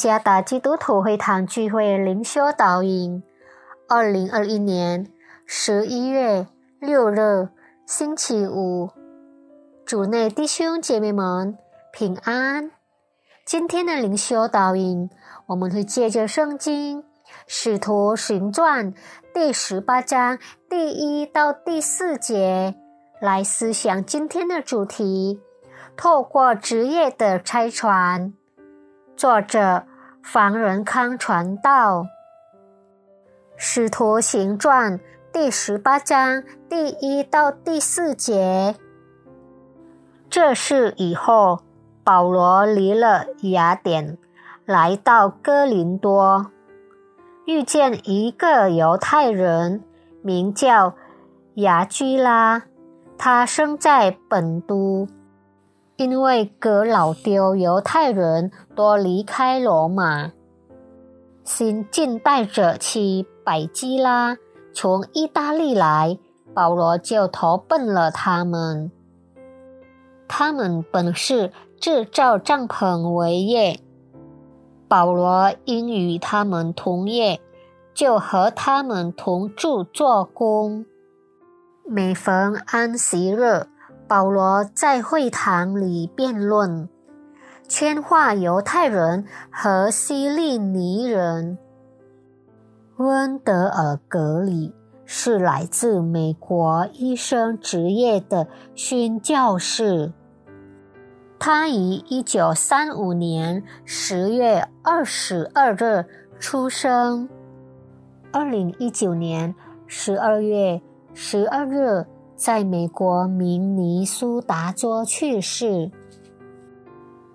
加达基督徒会堂聚会灵修导引，二零二一年十一月六日星期五，主内弟兄姐妹们平安。今天的灵修导引，我们会借着圣经《使徒行传》第十八章第一到第四节来思想今天的主题：透过职业的拆传。作者房仁康传道，《使徒行传》第十八章第一到第四节。这事以后，保罗离了雅典，来到哥林多，遇见一个犹太人，名叫雅居拉，他生在本都。因为格老丢犹太人多离开罗马，新近代者妻百基拉从意大利来，保罗就投奔了他们。他们本是制造帐篷为业，保罗因与他们同业，就和他们同住做工。每逢安息日。保罗在会堂里辩论，圈化犹太人和希利尼人。温德尔格里是来自美国医生职业的宣教士。他于一九三五年十月二十二日出生，二零一九年十二月十二日。在美国明尼苏达州去世。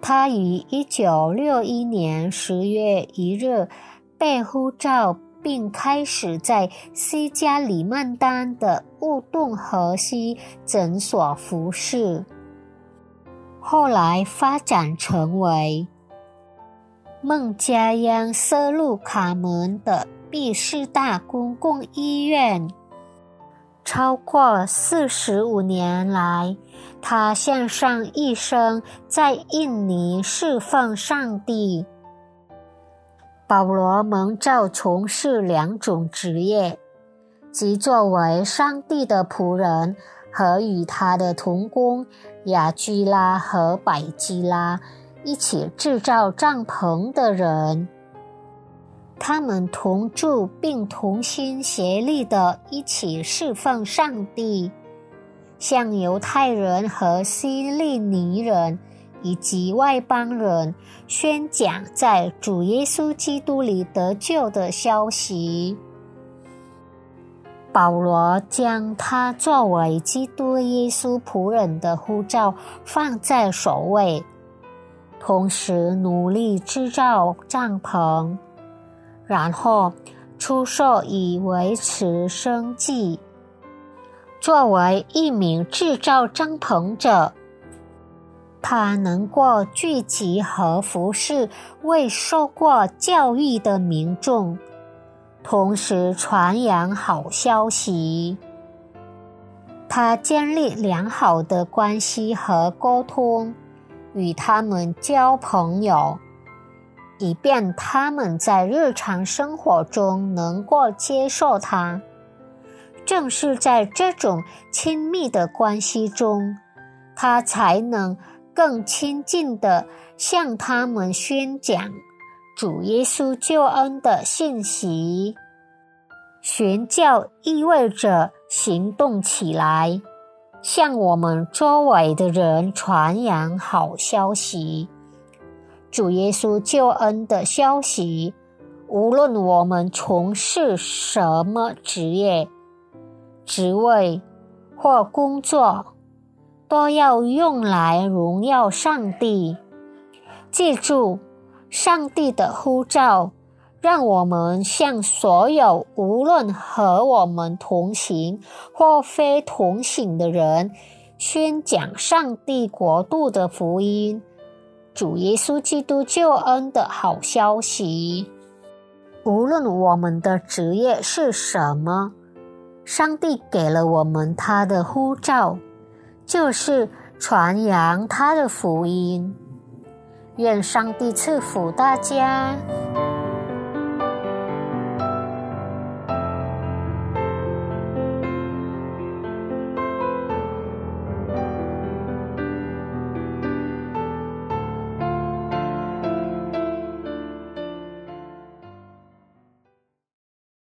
他于一九六一年十月一日被呼召，并开始在西加里曼丹的乌顿河西诊所服侍。后来发展成为孟加央瑟路卡门的必士大公共医院。超过四十五年来，他献上一生在印尼侍奉上帝。保罗蒙召从事两种职业，即作为上帝的仆人和与他的同工雅居拉和百基拉一起制造帐篷的人。他们同住并同心协力的一起侍奉上帝，向犹太人和希利尼人以及外邦人宣讲在主耶稣基督里得救的消息。保罗将他作为基督耶稣仆人的呼召放在首位，同时努力制造帐篷。然后出售以维持生计。作为一名制造帐篷者，他能够聚集和服侍未受过教育的民众，同时传扬好消息。他建立良好的关系和沟通，与他们交朋友。以便他们在日常生活中能够接受他。正是在这种亲密的关系中，他才能更亲近的向他们宣讲主耶稣救恩的信息。宣教意味着行动起来，向我们周围的人传扬好消息。主耶稣救恩的消息，无论我们从事什么职业、职位或工作，都要用来荣耀上帝。记住，上帝的呼召，让我们向所有无论和我们同行或非同行的人，宣讲上帝国度的福音。主耶稣基督救恩的好消息。无论我们的职业是什么，上帝给了我们他的呼召，就是传扬他的福音。愿上帝赐福大家。